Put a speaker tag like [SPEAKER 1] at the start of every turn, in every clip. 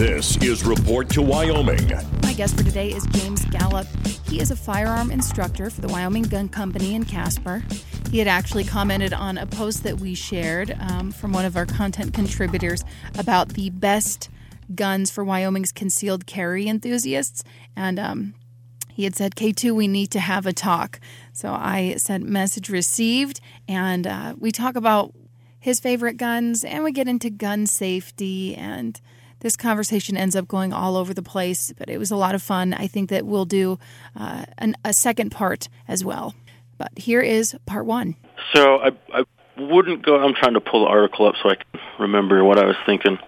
[SPEAKER 1] This is Report to Wyoming.
[SPEAKER 2] My guest for today is James Gallup. He is a firearm instructor for the Wyoming Gun Company in Casper. He had actually commented on a post that we shared um, from one of our content contributors about the best guns for Wyoming's concealed carry enthusiasts. And um, he had said, K2, we need to have a talk. So I sent message received, and uh, we talk about his favorite guns, and we get into gun safety. And this conversation ends up going all over the place, but it was a lot of fun. I think that we'll do uh, an, a second part as well. But here is part one.
[SPEAKER 3] So I, I wouldn't go. I'm trying to pull the article up so I can remember what I was thinking.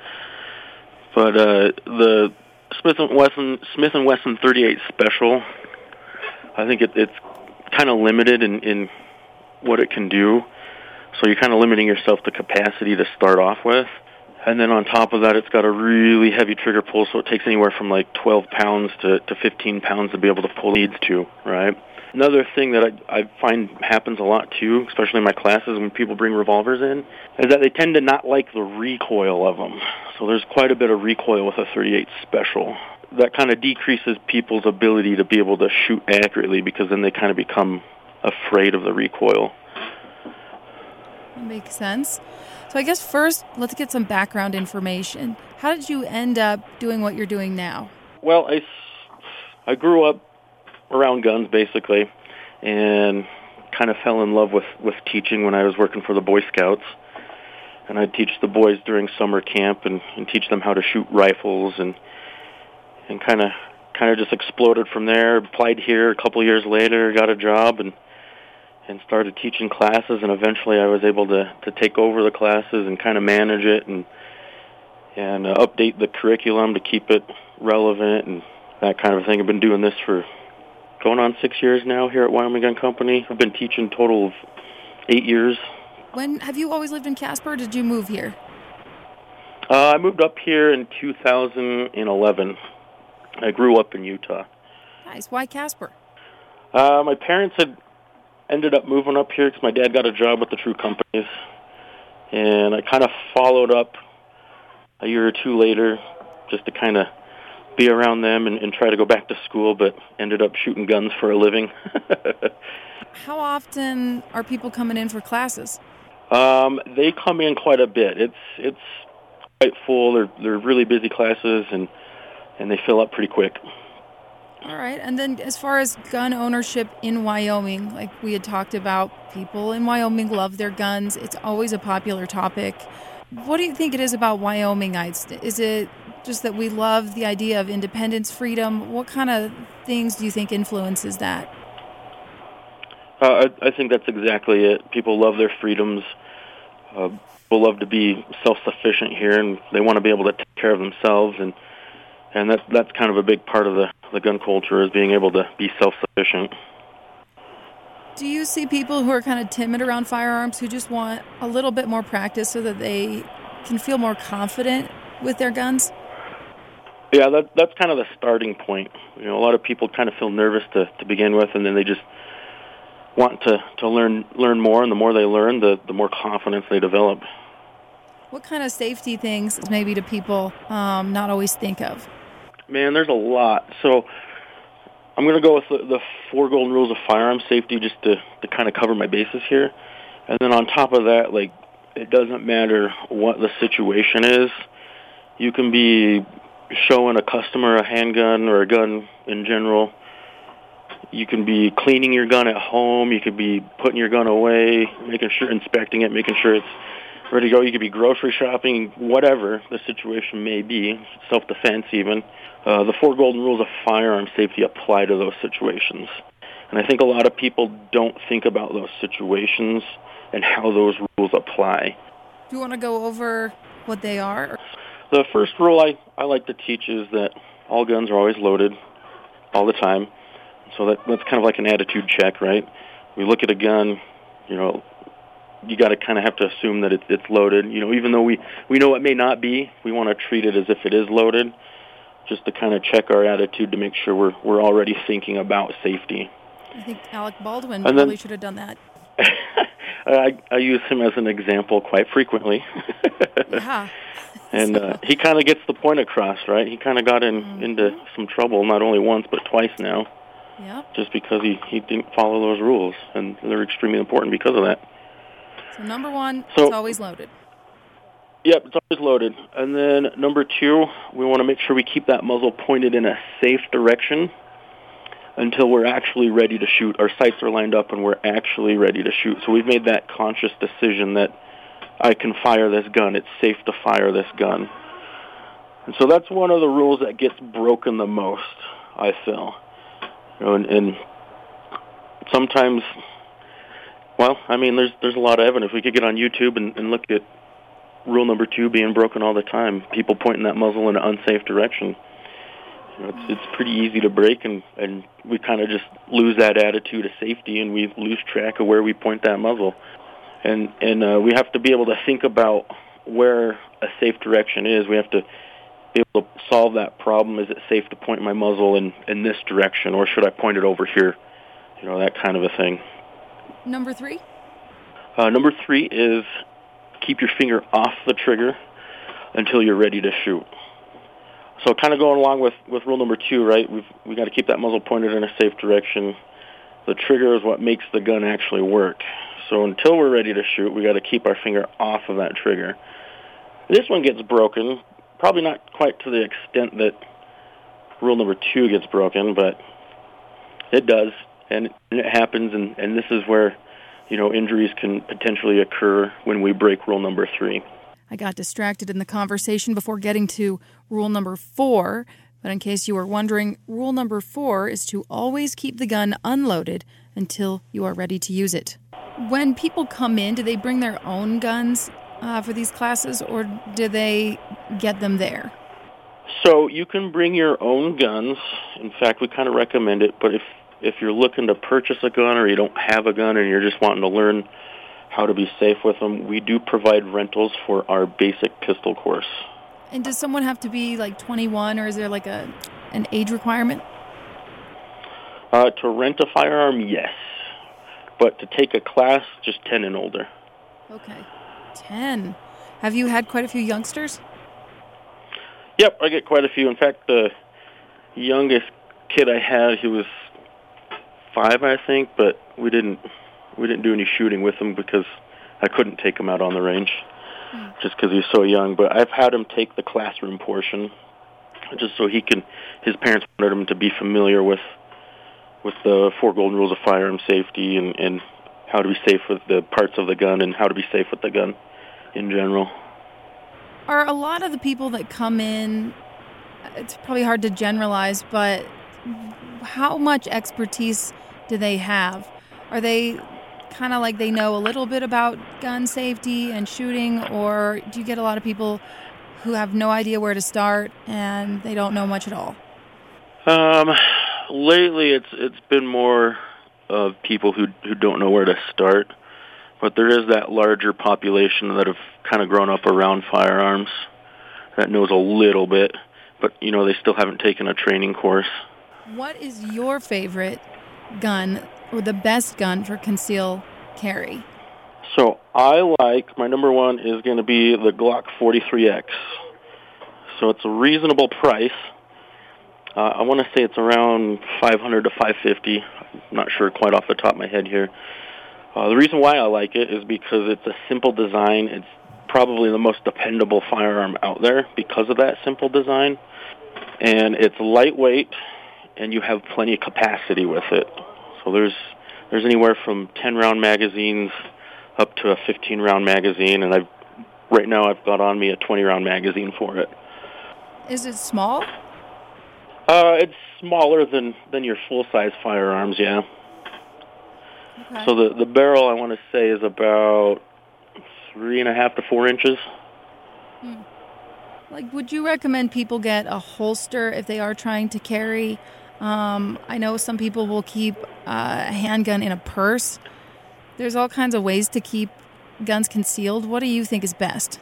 [SPEAKER 3] But uh, the Smith and Wesson Smith and Wesson 38 Special, I think it, it's kind of limited in, in what it can do. So you're kind of limiting yourself to capacity to start off with. And then on top of that, it's got a really heavy trigger pull, so it takes anywhere from like 12 pounds to, to 15 pounds to be able to pull leads to, right? Another thing that I, I find happens a lot too, especially in my classes when people bring revolvers in, is that they tend to not like the recoil of them. So there's quite a bit of recoil with a 38 Special. That kind of decreases people's ability to be able to shoot accurately because then they kind of become afraid of the recoil.
[SPEAKER 2] Makes sense. So I guess first, let's get some background information. How did you end up doing what you're doing now?
[SPEAKER 3] Well, I, I grew up around guns basically, and kind of fell in love with with teaching when I was working for the Boy Scouts. And I'd teach the boys during summer camp and, and teach them how to shoot rifles and and kind of kind of just exploded from there. Applied here a couple years later, got a job and and started teaching classes and eventually I was able to to take over the classes and kind of manage it and and uh, update the curriculum to keep it relevant and that kind of thing. I've been doing this for going on six years now here at Wyoming Gun Company. I've been teaching total of eight years.
[SPEAKER 2] When have you always lived in Casper? did you move here?
[SPEAKER 3] Uh, I moved up here in 2011. I grew up in Utah.
[SPEAKER 2] Nice. Why Casper?
[SPEAKER 3] Uh, my parents had ended up moving up here because my dad got a job with the True Companies, and I kind of followed up a year or two later just to kind of be around them and, and try to go back to school, but ended up shooting guns for a living.
[SPEAKER 2] How often are people coming in for classes?
[SPEAKER 3] Um, they come in quite a bit. It's it's quite full. They're they're really busy classes and and they fill up pretty quick.
[SPEAKER 2] All right. And then as far as gun ownership in Wyoming, like we had talked about, people in Wyoming love their guns. It's always a popular topic. What do you think it is about Wyomingites? Is it just that we love the idea of independence, freedom? What kind of things do you think influences that?
[SPEAKER 3] Uh, I, I think that's exactly it. People love their freedoms. Uh, people love to be self-sufficient here, and they want to be able to take care of themselves. And and that's that's kind of a big part of the the gun culture is being able to be self-sufficient.
[SPEAKER 2] Do you see people who are kind of timid around firearms who just want a little bit more practice so that they can feel more confident with their guns?
[SPEAKER 3] Yeah, that that's kind of the starting point. You know, a lot of people kind of feel nervous to to begin with, and then they just want to to learn learn more. And the more they learn, the the more confidence they develop.
[SPEAKER 2] What kind of safety things maybe do people um, not always think of?
[SPEAKER 3] Man, there's a lot. So I'm going to go with the, the four golden rules of firearm safety just to to kind of cover my bases here. And then on top of that, like it doesn't matter what the situation is. You can be showing a customer a handgun or a gun in general. You can be cleaning your gun at home. You could be putting your gun away, making sure, inspecting it, making sure it's ready to go. You could be grocery shopping, whatever the situation may be, self-defense even. Uh, the four golden rules of firearm safety apply to those situations. And I think a lot of people don't think about those situations and how those rules apply.
[SPEAKER 2] Do you want to go over what they are?
[SPEAKER 3] The first rule I, I like to teach is that all guns are always loaded all the time. So that, that's kind of like an attitude check, right? We look at a gun, you know, you got to kind of have to assume that it, it's loaded. You know, even though we, we know it may not be, we want to treat it as if it is loaded just to kind of check our attitude to make sure we're, we're already thinking about safety.
[SPEAKER 2] I think Alec Baldwin and probably then, should have done that.
[SPEAKER 3] I, I use him as an example quite frequently.
[SPEAKER 2] yeah.
[SPEAKER 3] and uh, he kind of gets the point across, right? He kind of got in
[SPEAKER 2] Mhm.
[SPEAKER 3] into some trouble not only once but twice now,
[SPEAKER 2] Yep.
[SPEAKER 3] just because he he didn't follow those rules, and they're extremely important because of that.
[SPEAKER 2] So number one,
[SPEAKER 3] So-
[SPEAKER 2] it's always loaded.
[SPEAKER 3] Yep, it's always loaded. And then number two, we want to make sure we keep that muzzle pointed in a safe direction until we're actually ready to shoot. Our sights are lined up and we're actually ready to shoot. So we've made that conscious decision that I can fire this gun. It's safe to fire this gun. And so that's one of the rules that gets broken the most, I feel. You know, and, and sometimes, well, I mean, there's there's a lot of evidence. We could get on YouTube and, and look at rule number two being broken all the time. People pointing that muzzle in an unsafe direction. You know, it's it's pretty easy to break, and and we kind of just lose that attitude of safety, and we lose track of where we point that muzzle. And and uh, we have to be able to think about where a safe direction is. We have to be able to solve that problem. Is it safe to point my muzzle in in this direction, or should I point it over here? You know, that kind of a thing.
[SPEAKER 2] Number three,
[SPEAKER 3] Uh, number three is keep your finger off the trigger until you're ready to shoot. So kind of going along with, with rule number two, right? We've we got to keep that muzzle pointed in a safe direction. The trigger is what makes the gun actually work. So until we're ready to shoot, we got to keep our finger off of that trigger. This one gets broken, probably not quite to the extent that rule number two gets broken, but it does, and it happens, and, and this is where you know, injuries can potentially occur when we break rule number three.
[SPEAKER 2] I got distracted in the conversation before getting to rule number four. But in case you were wondering, rule number four is to always keep the gun unloaded until you are ready to use it. When people come in, do they bring their own guns uh, for these classes or do they get them there?
[SPEAKER 3] So you can bring your own guns. In fact, we kind of recommend it. But if if you're looking to purchase a gun or you don't have a gun and you're just wanting to learn how to be safe with them, we do provide rentals for our basic pistol course.
[SPEAKER 2] And does someone have to be like 21 or is there like a an age requirement?
[SPEAKER 3] Uh, to rent a firearm, yes. But to take a class, just 10 and older.
[SPEAKER 2] Okay. 10. Have you had quite a few youngsters?
[SPEAKER 3] Yep, I get quite a few. In fact, the youngest kid I had, he was five, I think, but we didn't we didn't do any shooting with him because I couldn't take him out on the range hmm. just because he's so young. But I've had him take the classroom portion just so he can. His parents wanted him to be familiar with with the four golden rules of firearm safety and and how to be safe with the parts of the gun and how to be safe with the gun in general.
[SPEAKER 2] Are a lot of the people that come in, it's probably hard to generalize, but how much expertise do they have? Are they kind of like they know a little bit about gun safety and shooting, or do you get a lot of people who have no idea where to start and they don't know much at all?
[SPEAKER 3] Um, lately, it's it's been more of people who who don't know where to start, but there is that larger population that have kind of grown up around firearms that knows a little bit, but you know they still haven't taken a training course.
[SPEAKER 2] What is your favorite gun or the best gun for conceal carry?
[SPEAKER 3] So I like my number one is going to be the Glock 43X. So it's a reasonable price. Uh, I want to say it's around 500 to 550. I'm not sure quite off the top of my head here. Uh, the reason why I like it is because it's a simple design. It's probably the most dependable firearm out there because of that simple design. And it's lightweight, and you have plenty of capacity with it. So there's there's anywhere from 10 round magazines up to a 15 round magazine, and I've right now I've got on me a 20 round magazine for it.
[SPEAKER 2] Is it small?
[SPEAKER 3] Uh, it's smaller than than your full size firearms, yeah.
[SPEAKER 2] Okay.
[SPEAKER 3] So the the barrel I want to say is about three and a half to four inches.
[SPEAKER 2] Like, would you recommend people get a holster if they are trying to carry? Um, I know some people will keep uh, a handgun in a purse. There's all kinds of ways to keep guns concealed. What do you think is best?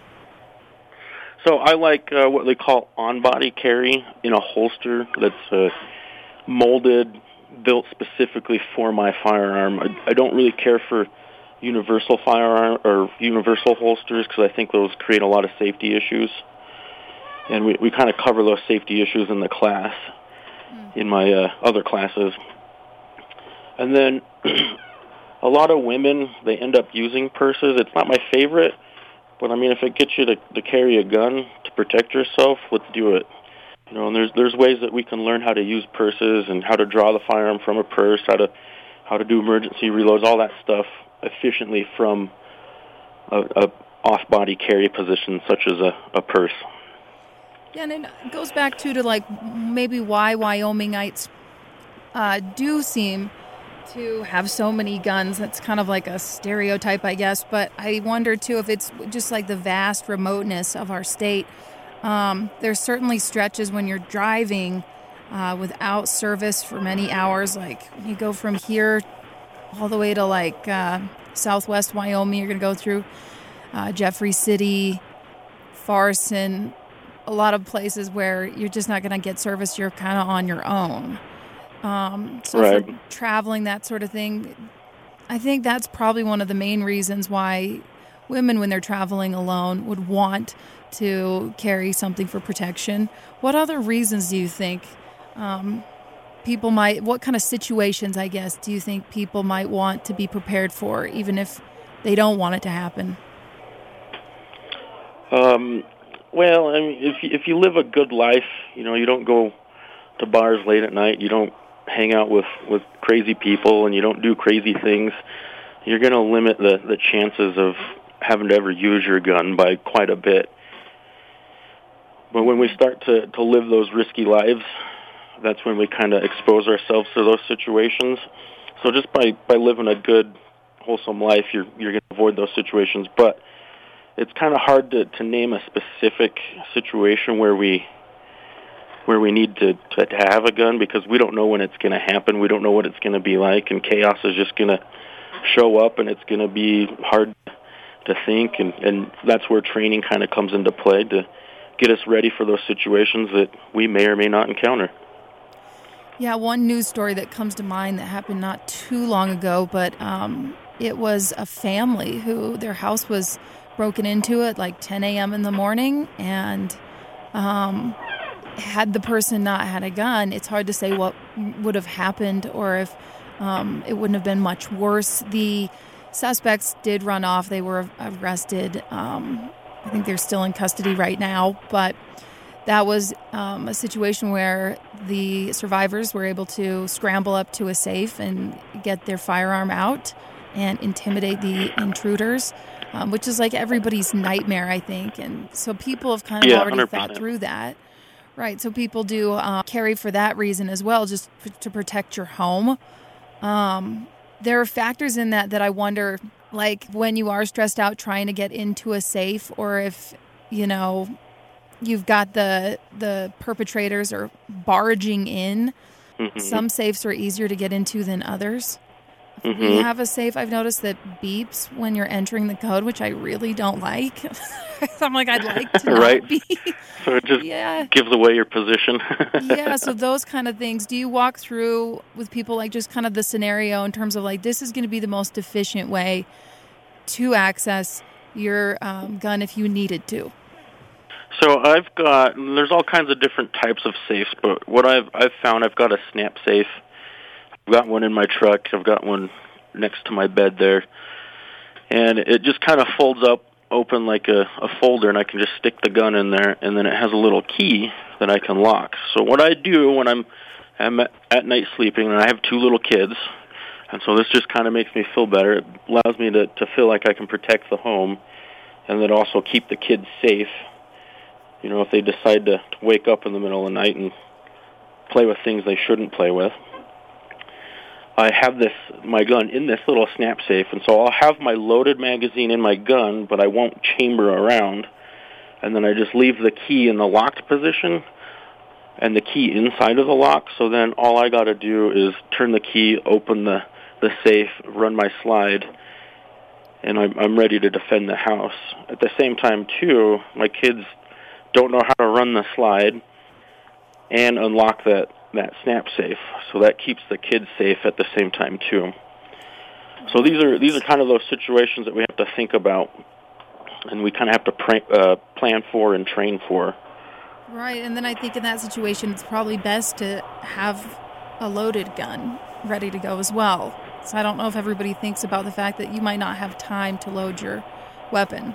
[SPEAKER 3] So I like uh, what they call on-body carry in a holster that's uh, molded, built specifically for my firearm. I, I don't really care for universal firearm or universal holsters because I think those create a lot of safety issues. And we, we kind of cover those safety issues in the class, mm. in my uh, other classes. And then a lot of women, they end up using purses. It's not my favorite, but I mean, if it gets you to, to carry a gun to protect yourself, let's do it. You know, and there's there's ways that we can learn how to use purses and how to draw the firearm from a purse, how to how to do emergency reloads, all that stuff efficiently from a, a off-body carry position such as a, a purse.
[SPEAKER 2] Yeah, and it goes back to to like maybe why Wyomingites uh, do seem to have so many guns. That's kind of like a stereotype, I guess. But I wonder too if it's just like the vast remoteness of our state. Um, there's certainly stretches when you're driving uh, without service for many hours. Like you go from here all the way to like uh, southwest Wyoming. You're going to go through uh, Jeffrey City, Farson, a lot of places where you're just not going to get service. You're kind of on your own. Um, so
[SPEAKER 3] right.
[SPEAKER 2] for traveling, that sort of thing, I think that's probably one of the main reasons why women, when they're traveling alone, would want to carry something for protection. What other reasons do you think um, people might what kind of situations i guess do you think people might want to be prepared for even if they don't want it to happen
[SPEAKER 3] um, well I mean, if if you live a good life you know you don't go to bars late at night you don't hang out with with crazy people and you don't do crazy things you're going to limit the the chances of having to ever use your gun by quite a bit but when we start to to live those risky lives that's when we kind of expose ourselves to those situations. So just by by living a good, wholesome life, you're you're going to avoid those situations. But it's kind of hard to to name a specific situation where we where we need to, to to have a gun because we don't know when it's going to happen. We don't know what it's going to be like, and chaos is just going to show up, and it's going to be hard to think, and and that's where training kind of comes into play to get us ready for those situations that we may or may not encounter.
[SPEAKER 2] Yeah, one news story that comes to mind that happened not too long ago, but um, it was a family who their house was broken into at like 10 a.m. in the morning, and um, had the person not had a gun, it's hard to say what would have happened or if um, it wouldn't have been much worse. The suspects did run off; they were arrested. Um, I think they're still in custody right now, but that was um, a situation where the survivors were able to scramble up to a safe and get their firearm out and intimidate the intruders, um, which is like everybody's nightmare, I think. And so people have kind of
[SPEAKER 3] yeah,
[SPEAKER 2] already
[SPEAKER 3] 100%.
[SPEAKER 2] thought through that. Right. So people do uh, carry for that reason as well, just p- to protect your home. Um, there are factors in that that I wonder, like when you are stressed out trying to get into a safe, or if, you know, you've got the the perpetrators are barging in.
[SPEAKER 3] Mm-hmm.
[SPEAKER 2] Some safes are easier to get into than others.
[SPEAKER 3] Mm-hmm.
[SPEAKER 2] We have a safe I've noticed that beeps when you're entering the code, which I really don't like. I'm like, I'd like to not
[SPEAKER 3] Right.
[SPEAKER 2] be.
[SPEAKER 3] So it just
[SPEAKER 2] Yeah.
[SPEAKER 3] gives away your position.
[SPEAKER 2] yeah, so those kind of things. Do you walk through with people like just kind of the scenario in terms of like this is going to be the most efficient way to access your um, gun if you needed to?
[SPEAKER 3] So I've got there's all kinds of different types of safes, but what I've I've found I've got a snap safe. I've got one in my truck. I've got one next to my bed there, and it just kind of folds up open like a, a folder, and I can just stick the gun in there, and then it has a little key that I can lock. So what I do when I'm I'm at, night sleeping, and I have two little kids, and so this just kind of makes me feel better. It allows me to to feel like I can protect the home, and then also keep the kids safe you know, if they decide to, to wake up in the middle of the night and play with things they shouldn't play with. I have this my gun in this little snap safe, and so I'll have my loaded magazine in my gun, but I won't chamber around, and then I just leave the key in the locked position and the key inside of the lock. So then all I got to do is turn the key, open the the safe, run my slide, and I'm, I'm ready to defend the house. At the same time, too, my kids don't know how to run the slide and unlock that that snap safe. So that keeps the kids safe at the same time too. So these are these are kind of those situations that we have to think about, and we kind of have to pray, uh, plan for and train for.
[SPEAKER 2] Right, and then I think in that situation, it's probably best to have a loaded gun ready to go as well. So I don't know if everybody thinks about the fact that you might not have time to load your weapon.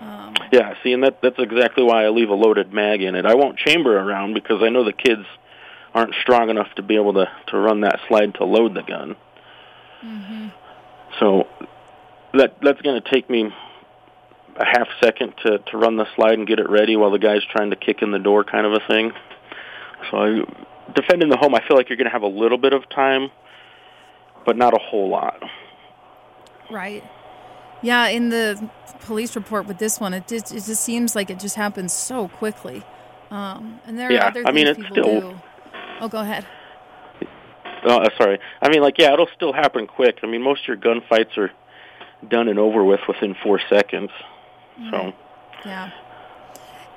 [SPEAKER 3] Um, yeah, see, and that that's exactly why I leave a loaded mag in it. I won't chamber around because I know the kids aren't strong enough to be able to to run that slide to load the gun.
[SPEAKER 2] Mm-hmm.
[SPEAKER 3] So that that's going to take me a half second to to run the slide and get it ready while the guy's trying to kick in the door, kind of a thing. So I, defending the home, I feel like you're going to have a little bit of time, but not a whole lot.
[SPEAKER 2] Right. Yeah, in the police report with this one, it just, it just seems like it just happens so quickly. Um, and there are
[SPEAKER 3] yeah,
[SPEAKER 2] other things
[SPEAKER 3] I mean, it's
[SPEAKER 2] people
[SPEAKER 3] still,
[SPEAKER 2] do. Oh, go ahead.
[SPEAKER 3] Oh, sorry. I mean, like, yeah, it'll still happen quick. I mean, most of your gunfights are done and over with within four seconds. Mm-hmm. So.
[SPEAKER 2] Yeah.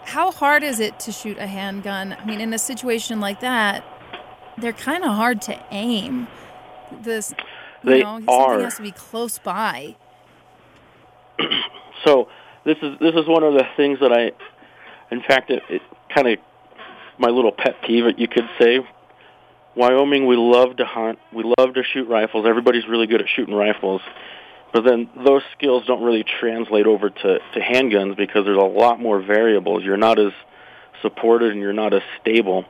[SPEAKER 2] How hard is it to shoot a handgun? I mean, in a situation like that, they're kind of hard to aim. This, you
[SPEAKER 3] they
[SPEAKER 2] know,
[SPEAKER 3] are.
[SPEAKER 2] something has to be close by.
[SPEAKER 3] so this is this is one of the things that I, in fact, it, it kind of my little pet peeve, you could say. Wyoming, we love to hunt, we love to shoot rifles. Everybody's really good at shooting rifles, but then those skills don't really translate over to to handguns because there's a lot more variables. You're not as supported and you're not as stable.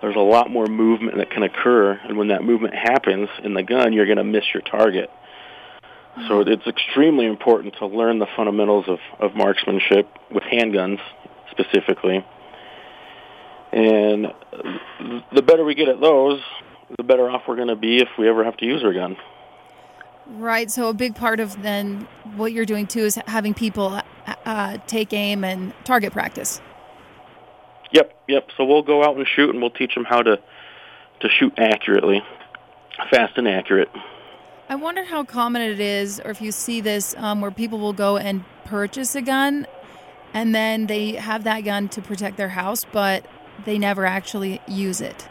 [SPEAKER 3] There's a lot more movement that can occur, and when that movement happens in the gun, you're going to miss your target. So mm-hmm. it's extremely important to learn the fundamentals of, of marksmanship with handguns specifically. And the better we get at those, the better off we're going to be if we ever have to use our gun.
[SPEAKER 2] Right. So a big part of then what you're doing too is having people uh, take aim and target practice.
[SPEAKER 3] Yep, yep. So we'll go out and shoot, and we'll teach them how to to shoot accurately, fast and accurate.
[SPEAKER 2] I wonder how common it is, or if you see this, um, where people will go and purchase a gun, and then they have that gun to protect their house, but they never actually use it.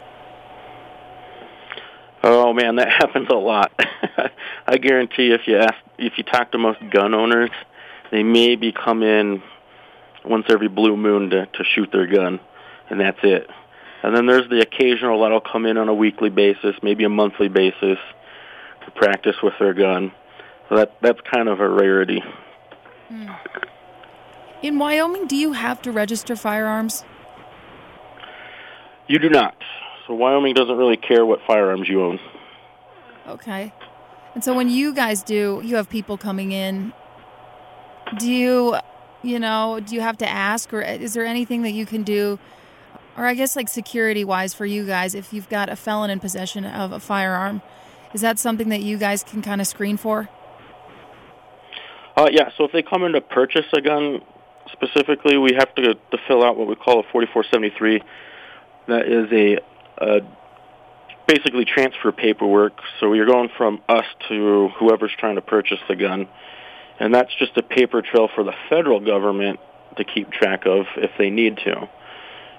[SPEAKER 3] Oh man, that happens a lot. I guarantee if you ask, if you talk to most gun owners, they maybe come in once every blue moon to, to shoot their gun, and that's it. And then there's the occasional that'll come in on a weekly basis, maybe a monthly basis, to practice with their gun. So that that's kind of a rarity.
[SPEAKER 2] Mm. In Wyoming, do you have to register firearms?
[SPEAKER 3] You do not. So Wyoming doesn't really care what firearms you own.
[SPEAKER 2] Okay. And so when you guys do, you have people coming in. Do you, you know, do you have to ask, or is there anything that you can do, or I guess like security wise for you guys, if you've got a felon in possession of a firearm, is that something that you guys can kind of screen for?
[SPEAKER 3] Uh, yeah. So if they come in to purchase a gun specifically, we have to to fill out what we call a 4473 that is a, a basically transfer paperwork. So you're going from us to whoever's trying to purchase the gun, and that's just a paper trail for the federal government to keep track of if they need to.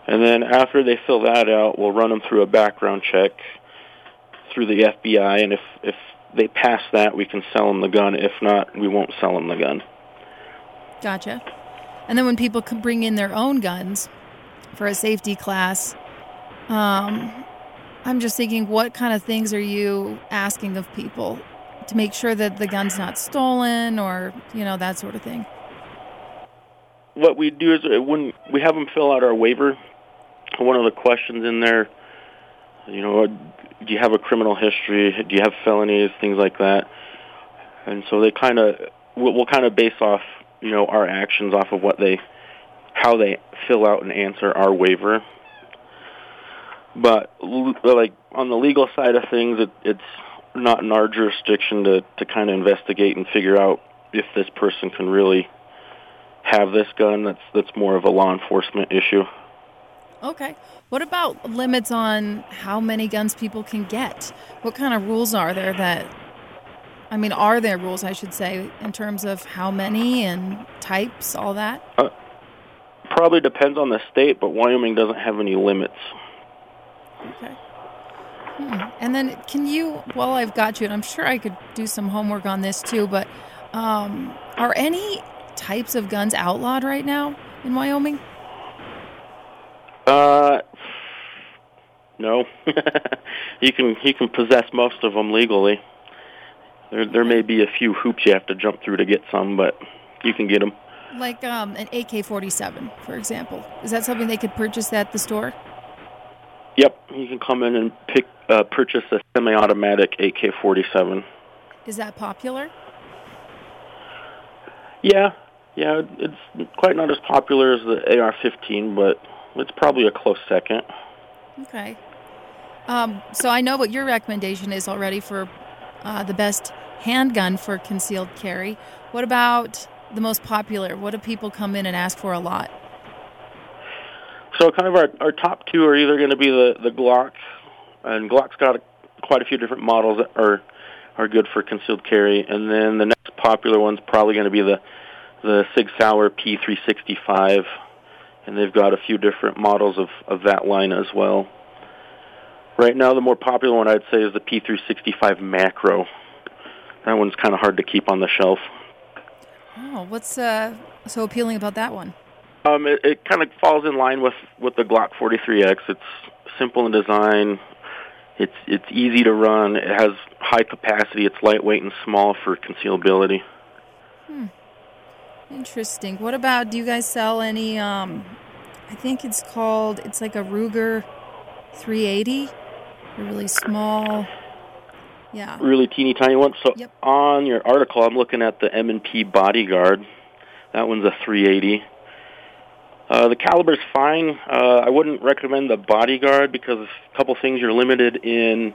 [SPEAKER 3] And then after they fill that out, we'll run them through a background check through the FBI, and if if they pass that, we can sell them the gun. If not, we won't sell them the gun.
[SPEAKER 2] Gotcha. And then when people can bring in their own guns for a safety class, um, I'm just thinking, what kind of things are you asking of people to make sure that the gun's not stolen, or you know that sort of thing?
[SPEAKER 3] What we do is uh, when we have them fill out our waiver, one of the questions in there, you know, do you have a criminal history? Do you have felonies? Things like that. And so they kind of we'll, we'll kind of base off you know our actions off of what they how they fill out and answer our waiver but like on the legal side of things, it, it's not in our jurisdiction to to kind of investigate and figure out if this person can really have this gun. That's that's more of a law enforcement issue.
[SPEAKER 2] Okay. What about limits on how many guns people can get? What kind of rules are there that I mean, are there rules I should say in terms of how many and types, all that?
[SPEAKER 3] Uh, probably depends on the state, but Wyoming doesn't have any limits.
[SPEAKER 2] Okay. And then, can you, while I've got you, and I'm sure I could do some homework on this too, but um, are any types of guns outlawed right now in Wyoming?
[SPEAKER 3] Uh, no. you can you can possess most of them legally. There there may be a few hoops you have to jump through to get some, but you can get them.
[SPEAKER 2] Like um, an AK 47, for example. Is that something they could purchase at the store?
[SPEAKER 3] Yep, you can come in and pick uh, purchase a semi-automatic AK-47.
[SPEAKER 2] Is that popular?
[SPEAKER 3] Yeah, yeah, it's quite not as popular as the AR-15, but it's probably a close second.
[SPEAKER 2] Okay. Um, so I know what your recommendation is already for uh, the best handgun for concealed carry. What about the most popular? What do people come in and ask for a lot?
[SPEAKER 3] So kind of our, our top two are either going to be the, the Glock, and Glock's got a, quite a few different models that are are good for concealed carry, and then the next popular one's probably going to be the the Sig Sauer P365, and they've got a few different models of, of that line as well. Right now, the more popular one I'd say is the P365 Macro. That one's kind of hard to keep on the shelf.
[SPEAKER 2] Oh, what's uh, so appealing about that one?
[SPEAKER 3] Um, it, it kind of falls in line with, with the Glock 43X. It's simple in design. It's it's easy to run. It has high capacity. It's lightweight and small for concealability.
[SPEAKER 2] Hmm. Interesting. What about? Do you guys sell any? Um, I think it's called. It's like a Ruger 380. A really small. Yeah.
[SPEAKER 3] Really teeny tiny one. So
[SPEAKER 2] Yep.
[SPEAKER 3] on your article, I'm looking at the M&P Bodyguard. That one's a 380. Uh, the caliber's fine. Uh, I wouldn't recommend the Bodyguard because a couple things you're limited in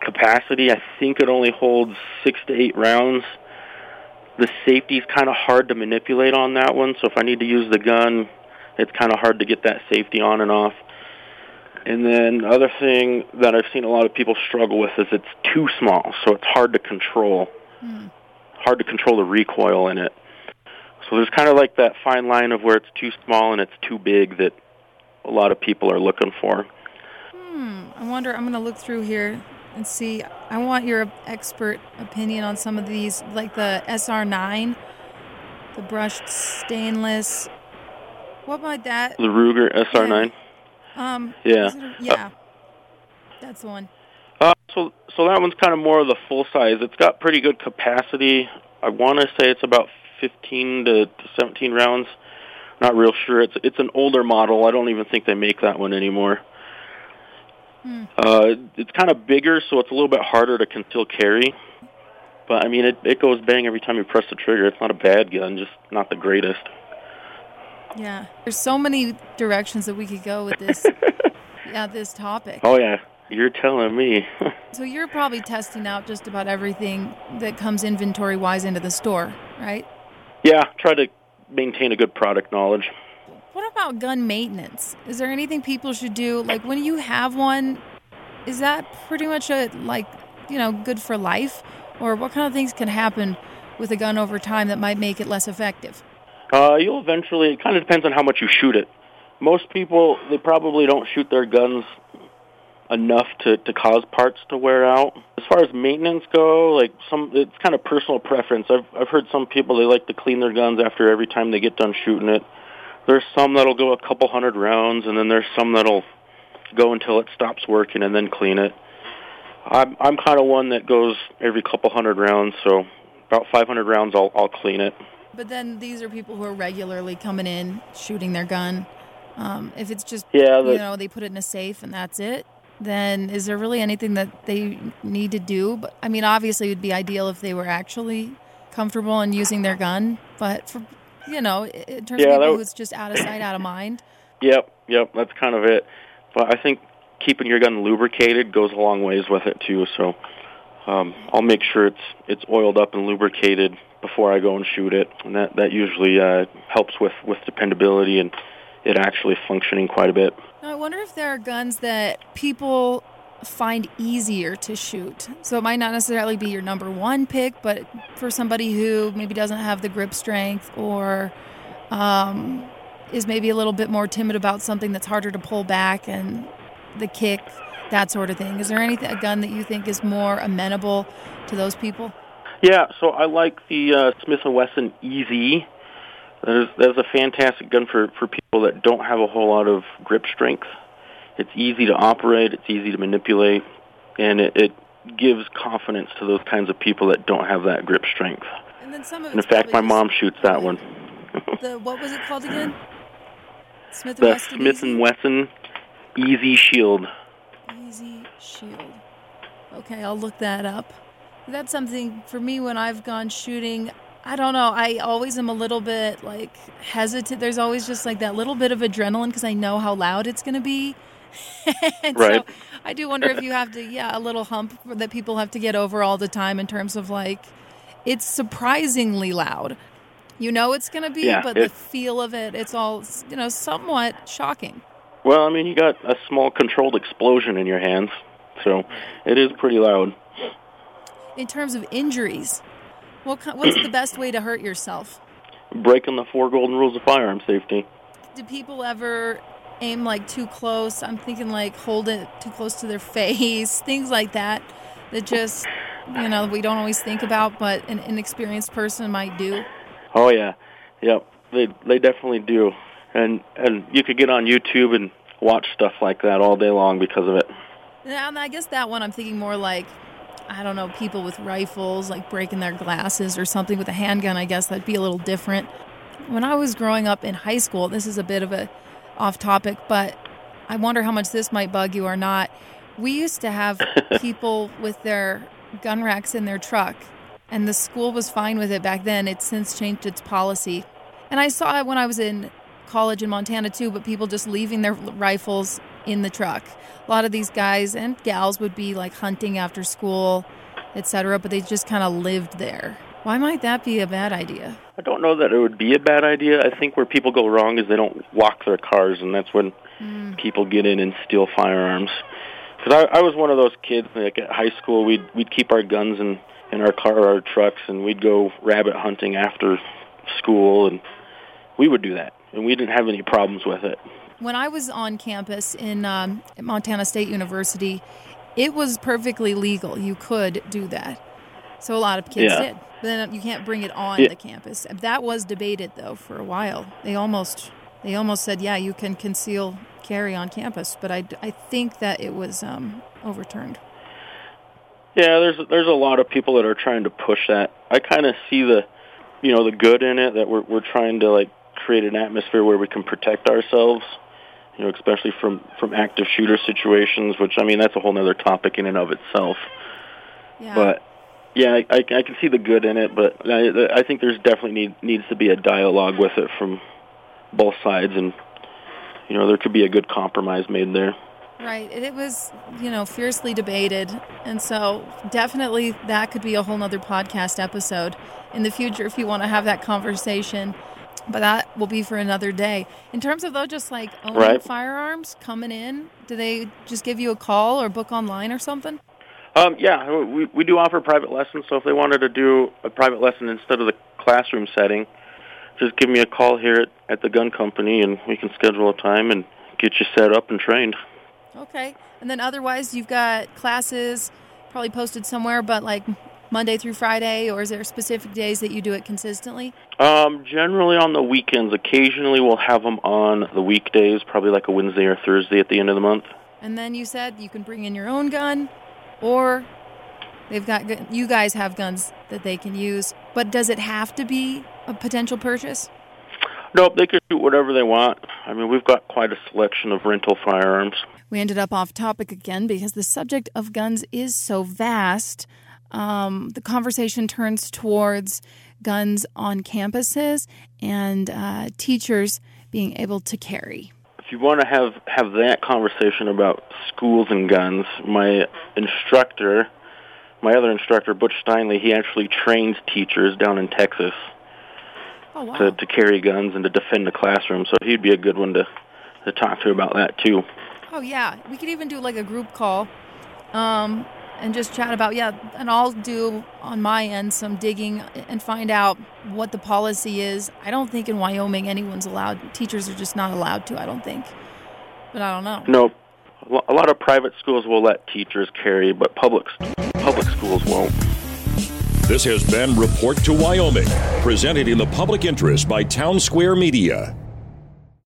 [SPEAKER 3] capacity. I think it only holds six to eight rounds. The safety's kind of hard to manipulate on that one, so if I need to use the gun, it's kind of hard to get that safety on and off. And then the other thing that I've seen a lot of people struggle with is it's too small, so it's hard to control. Hard to control the recoil in it. So there's kind of like that fine line of where it's too small and it's too big that a lot of people are looking for.
[SPEAKER 2] Hmm. I wonder. I'm going to look through here and see. I want your expert opinion on some of these, like the SR9, the brushed stainless. What might that?
[SPEAKER 3] The Ruger SR9.
[SPEAKER 2] Um.
[SPEAKER 3] Yeah.
[SPEAKER 2] it a- yeah. That's the one.
[SPEAKER 3] Uh, so so that one's kind of more of the full size. It's got pretty good capacity. I want to say it's about 15 to, to 17 rounds. Not real sure. It's it's an older model. I don't even think they make that one anymore.
[SPEAKER 2] Hmm.
[SPEAKER 3] Uh, it's kind of bigger, so it's a little bit harder to conceal carry. But I mean, it it goes bang every time you press the trigger. It's not a bad gun, just not the greatest.
[SPEAKER 2] Yeah. There's so many directions that we could go with this. yeah, this topic.
[SPEAKER 3] Oh yeah, you're telling me.
[SPEAKER 2] So you're probably testing out just about everything that comes inventory wise into the store, right?
[SPEAKER 3] Yeah, try to maintain a good product knowledge.
[SPEAKER 2] What about gun maintenance? Is there anything people should do? Like when you have one, is that pretty much a like, you know, good for life? Or what kind of things can happen with a gun over time that might make it less effective?
[SPEAKER 3] Uh, you'll eventually. It kind of depends on how much you shoot it. Most people they probably don't shoot their guns enough to to cause parts to wear out. As far as maintenance go, like some, it's kind of personal preference. I've I've heard some people they like to clean their guns after every time they get done shooting it. There's some that'll go a couple hundred rounds, and then there's some that'll go until it stops working and then clean it. I'm I'm kind of one that goes every couple hundred rounds, so about 500 rounds I'll I'll clean it.
[SPEAKER 2] But then these are people who are regularly coming in, shooting their gun. Um, if it's just,
[SPEAKER 3] Yeah, the-
[SPEAKER 2] you know, they put it in a safe and that's it, then is there really anything that they need to do? But I mean, obviously, it would be ideal if they were actually comfortable in using their gun. But for, you know, in terms
[SPEAKER 3] Yeah,
[SPEAKER 2] of people who's just out of sight, out of mind.
[SPEAKER 3] Yep, yep, that's kind of it. But I think keeping your gun lubricated goes a long ways with it too. So um, I'll make sure it's it's oiled up and lubricated before I go and shoot it, and that that usually uh, helps with with dependability and it actually functioning quite a bit.
[SPEAKER 2] Now, I wonder if there are guns that people find easier to shoot. So it might not necessarily be your number one pick, but for somebody who maybe doesn't have the grip strength or um, is maybe a little bit more timid about something that's harder to pull back and the kick, that sort of thing. Is there anything a gun that you think is more amenable to those people?
[SPEAKER 3] Yeah, so I like the uh, Smith and Wesson EZ. That is that is a fantastic gun for for people that don't have a whole lot of grip strength. It's easy to operate. It's easy to manipulate, and it, it gives confidence to those kinds of people that don't have that grip strength.
[SPEAKER 2] And then some of
[SPEAKER 3] And in fact, my mom shoots that one.
[SPEAKER 2] The what was it called again? Smith and
[SPEAKER 3] The
[SPEAKER 2] Wesson.
[SPEAKER 3] Smith
[SPEAKER 2] Easy?
[SPEAKER 3] and Wesson EZ Shield.
[SPEAKER 2] Easy Shield. Okay, I'll look that up. That's something for me when I've gone shooting. I don't know. I always am a little bit like hesitant. There's always just like that little bit of adrenaline because I know how loud it's going to be. and
[SPEAKER 3] Right.
[SPEAKER 2] So I do wonder if you have to, yeah, a little hump that people have to get over all the time in terms of like, it's surprisingly loud. You know it's going to be,
[SPEAKER 3] Yeah,
[SPEAKER 2] but the feel of it, it's all, you know, somewhat shocking.
[SPEAKER 3] Well, I mean, you got a small controlled explosion in your hands, so it is pretty loud.
[SPEAKER 2] in terms of injuries, what what's the best way to hurt yourself?
[SPEAKER 3] Breaking the four golden rules of firearm safety.
[SPEAKER 2] Do people ever aim like too close? I'm thinking like hold it too close to their face, things like that. That just you know we don't always think about, but an inexperienced person might do.
[SPEAKER 3] Oh yeah, yep. They they definitely do, and and you could get on YouTube and watch stuff like that all day long because of it.
[SPEAKER 2] Yeah, and I guess that one I'm thinking more like I don't know people with rifles like breaking their glasses or something with a handgun. I guess that'd be a little different. When I was growing up in high school, this is a bit of a off topic, but I wonder how much this might bug you or not. We used to have people with their gun racks in their truck, and the school was fine with it back then. It's since changed its policy. And I saw it when I was in college in Montana too, but people just leaving their rifles in the truck. A lot of these guys and gals would be like hunting after school, etc., but they just kind of lived there. Why might that be a bad idea?
[SPEAKER 3] I don't know that it would be a bad idea. I think where people go wrong is they don't lock their cars, and that's when mm. people get in and steal firearms. Because I, I was one of those kids. Like at high school, we'd we'd keep our guns in in our car, or our trucks, and we'd go rabbit hunting after school, and we would do that, and we didn't have any problems with it.
[SPEAKER 2] When I was on campus in um, Montana State University, it was perfectly legal. You could do that. So a lot of kids
[SPEAKER 3] Yeah.
[SPEAKER 2] did. But then you can't bring it on
[SPEAKER 3] Yeah.
[SPEAKER 2] the campus. That was debated though for a while. They almost they almost said, yeah, you can conceal carry on campus, but I, I think that it was um, overturned.
[SPEAKER 3] Yeah, there's there's a lot of people that are trying to push that. I kind of see the, you know, the good in it that we're we're trying to like create an atmosphere where we can protect ourselves, you know, especially from from active shooter situations. Which I mean, that's a whole other topic in and of itself.
[SPEAKER 2] Yeah.
[SPEAKER 3] But yeah, I, I, I can see the good in it, but I, I think there's definitely need, needs to be a dialogue with it from both sides, and you know, there could be a good compromise made there.
[SPEAKER 2] Right. It it was, you know, fiercely debated. And so definitely that could be a whole nother podcast episode in the future if you want to have that conversation. But that will be for another day. In terms of though just like owning
[SPEAKER 3] Right.
[SPEAKER 2] firearms coming in, do they just give you a call or book online or something?
[SPEAKER 3] Um, yeah, we we do offer private lessons. So if they wanted to do a private lesson instead of the classroom setting, just give me a call here at, at the gun company, and we can schedule a time and get you set up and trained.
[SPEAKER 2] Okay. And then otherwise you've got classes probably posted somewhere, but like Monday through Friday, or is there specific days that you do it consistently?
[SPEAKER 3] Um, generally on the weekends. Occasionally we'll have them on the weekdays, probably like a Wednesday or Thursday at the end of the month.
[SPEAKER 2] And then you said you can bring in your own gun, or they've got you guys have guns that they can use. But does it have to be a potential purchase?
[SPEAKER 3] Nope, they can shoot whatever they want. I mean, we've got quite a selection of rental firearms.
[SPEAKER 2] We ended up off topic again because the subject of guns is so vast. Um, the conversation turns towards guns on campuses and uh, teachers being able to carry.
[SPEAKER 3] If you want to have have that conversation about schools and guns, my instructor, my other instructor, Butch Steinley, he actually trains teachers down in Texas
[SPEAKER 2] Oh wow!
[SPEAKER 3] to, to carry guns and to defend the classroom. So he'd be a good one to to talk to about that too.
[SPEAKER 2] Oh yeah, we could even do like a group call, um, and just chat about yeah. And I'll do on my end some digging and find out what the policy is. I don't think in Wyoming anyone's allowed. Teachers are just not allowed to. I don't think, but I don't know.
[SPEAKER 3] No. A lot of private schools will let teachers carry, but public public schools won't.
[SPEAKER 1] This has been Report to Wyoming, presented in the public interest by Town Square Media.